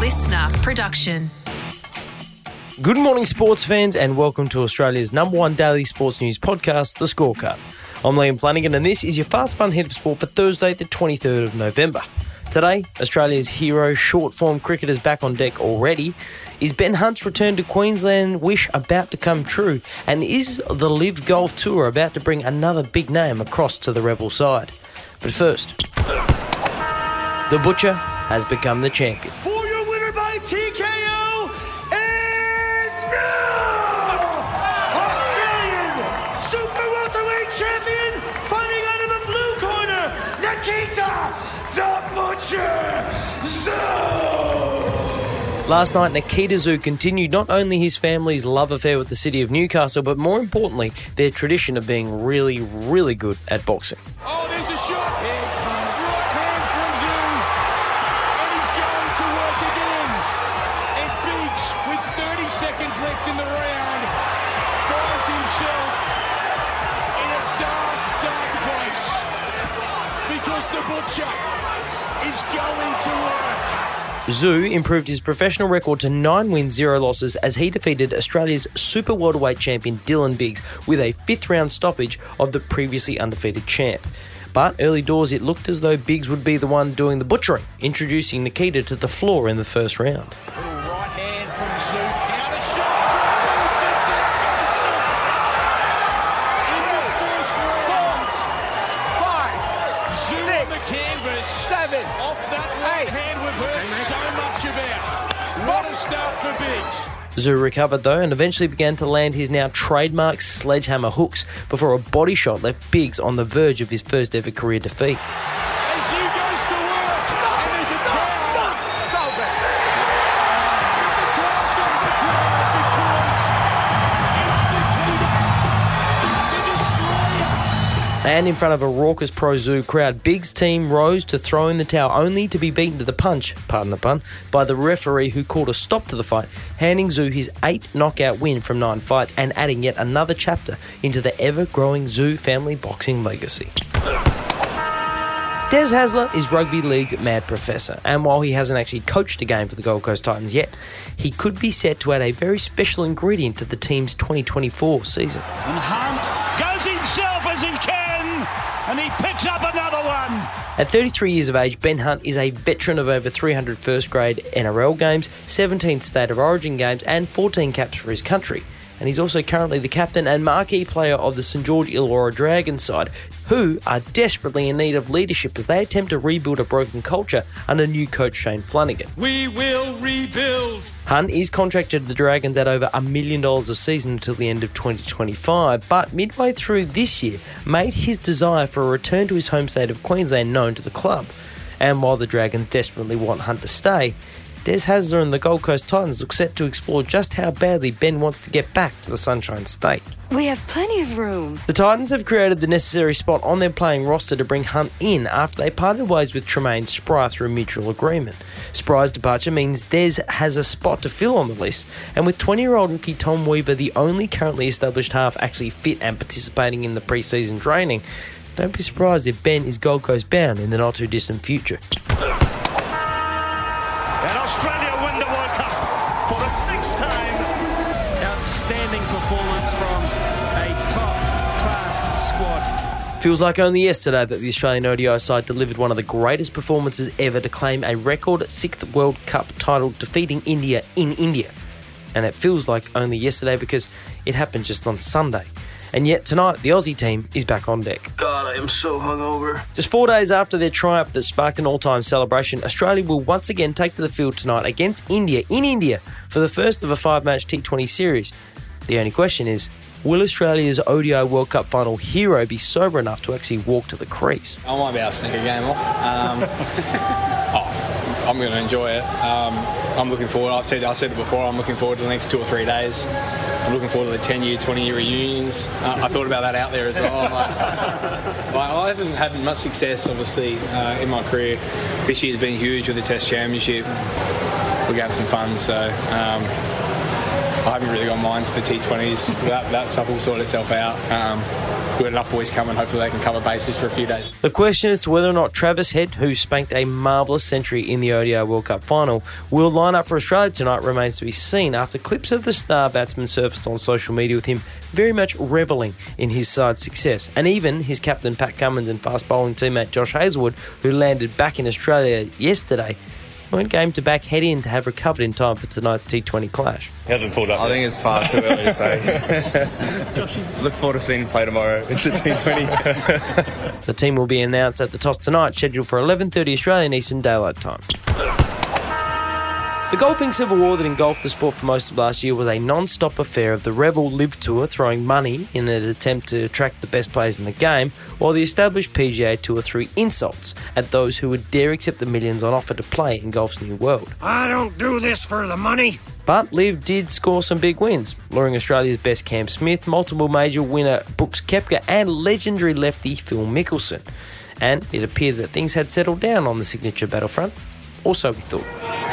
listener production. Good morning, sports fans, and welcome to Australia's number one daily sports news podcast, The Scorecard. I'm Liam Flanagan, and this is your fast fun hit of sport for Thursday, the 23rd of November. Today, Australia's hero short form cricketers back on deck already. Is Ben Hunt's return to Queensland wish about to come true? And is the LIV Golf Tour about to bring another big name across to the Rebel side? But first, the Butcher has become the champion. Super Welterweight Champion fighting out of the blue corner, Nikita the Butcher Tszyu. Last night, Nikita Tszyu continued not only his family's love affair with the city of Newcastle, but more importantly, their tradition of being really, really good at boxing. Oh, Because is going to work. Tszyu improved his professional record to 9 wins, 0 losses as he defeated Australia's super welterweight champion Dylan Biggs with a fifth round stoppage of the previously undefeated champ. But early doors, it looked as though Biggs would be the one doing the butchering, introducing Nikita to the floor in the first round. Tszyu recovered though and eventually began to land his now trademark sledgehammer hooks before a body shot left Biggs on the verge of his first ever career defeat. And in front of a raucous pro Tszyu crowd, Biggs' team rose to throw in the towel only to be beaten to the punch, pardon the pun, by the referee who called a stop to the fight, handing Tszyu his eighth knockout win from nine fights and adding yet another chapter into the ever growing Tszyu family boxing legacy. Des Hasler is rugby league's mad professor, and while he hasn't actually coached a game for the Gold Coast Titans yet, he could be set to add a very special ingredient to the team's 2024 season. And Hunt goes himself as he can, and he picks up another one. At 33 years of age, Ben Hunt is a veteran of over 300 first grade NRL games, 17 State of Origin games, and 14 caps for his country. And he's also currently the captain and marquee player of the St George Illawarra Dragons side, who are desperately in need of leadership as they attempt to rebuild a broken culture under new coach Shane Flanagan. We will rebuild. Hunt is contracted to the Dragons at over a million dollars a season until the end of 2025, but midway through this year made his desire for a return to his home state of Queensland known to the club. And while the Dragons desperately want Hunt to stay, Des Hasler and the Gold Coast Titans look set to explore just how badly Ben wants to get back to the Sunshine State. We have plenty of room. The Titans have created the necessary spot on their playing roster to bring Hunt in after they parted ways with Tremaine Spry through mutual agreement. Spry's departure means Des has a spot to fill on the list, and with 20 year old rookie Tom Weaver, the only currently established half actually fit and participating in the pre-season training, don't be surprised if Ben is Gold Coast bound in the not too distant future. And Australia win the World Cup for the sixth time. outstanding performance from a top class squad. Feels like only yesterday that the Australian ODI side delivered one of the greatest performances ever to claim a record sixth World Cup title, defeating India in India. And it feels like only yesterday because it happened just on Sunday. And yet tonight, the Aussie team is back on deck. God, I am so hungover. Just four days after their triumph that sparked an all time celebration, Australia will once again take to the field tonight against India in India for the first of a five match T20 series. The only question is will Australia's ODI World Cup final hero be sober enough to actually walk to the crease? I might be able to sneak a game off. Um, oh, I'm going to enjoy it. Um, I'm looking forward. I said I said it before. I'm looking forward to the next two or three days. I'm looking forward to the 10 year, 20 year reunions. Uh, I thought about that out there as well. Like, like, I haven't had much success, obviously, uh, in my career. This year's been huge with the Test Championship. We're some fun. So. Um, I haven't really got minds for T20s. That, that stuff will sort itself out. Um, got enough boys coming. Hopefully they can cover bases for a few days. The question to whether or not Travis Head, who spanked a marvellous century in the ODI World Cup final, will line up for Australia tonight remains to be seen after clips of the star batsman surfaced on social media with him very much revelling in his side's success. And even his captain Pat Cummins and fast bowling teammate Josh Hazlewood, who landed back in Australia yesterday, weren't game to back Head in to have recovered in time for tonight's T20 clash. He hasn't pulled up. I think it's far too early to say. Look forward to seeing him play tomorrow in the T20. the team will be announced at the toss tonight, scheduled for 11:30 Australian Eastern Daylight Time. The golfing civil war that engulfed the sport for most of last year was a non stop affair of the Revel LIV Tour throwing money in an attempt to attract the best players in the game, while the established PGA Tour threw insults at those who would dare accept the millions on offer to play in golf's new world. I don't do this for the money. But LIV did score some big wins, luring Australia's best Cam Smith, multiple major winner Brooks Koepka, and legendary lefty Phil Mickelson. And it appeared that things had settled down on the signature battlefront, or so we thought.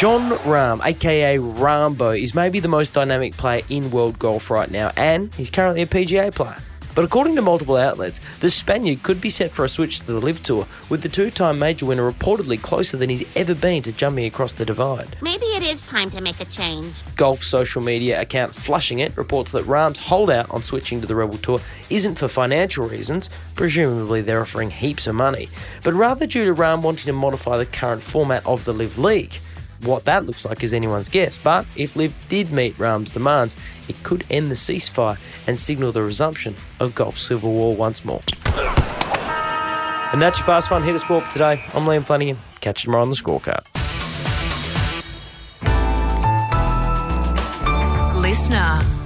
Jon Rahm, aka Rambo, is maybe the most dynamic player in world golf right now, and he's currently a PGA player. But according to multiple outlets, the Spaniard could be set for a switch to the LIV Tour, with the two time major winner reportedly closer than he's ever been to jumping across the divide. Maybe it is time to make a change. Golf social media account Flushing It reports that Rahm's holdout on switching to the Rebel Tour isn't for financial reasons, presumably they're offering heaps of money, but rather due to Rahm wanting to modify the current format of the LIV League. What that looks like is anyone's guess, but if LIV did meet Rahm's demands, it could end the ceasefire and signal the resumption of Gulf civil war once more. And that's your fast fun hit of sport for today. I'm Liam Flanagan. Catch you tomorrow on the scorecard. Listener.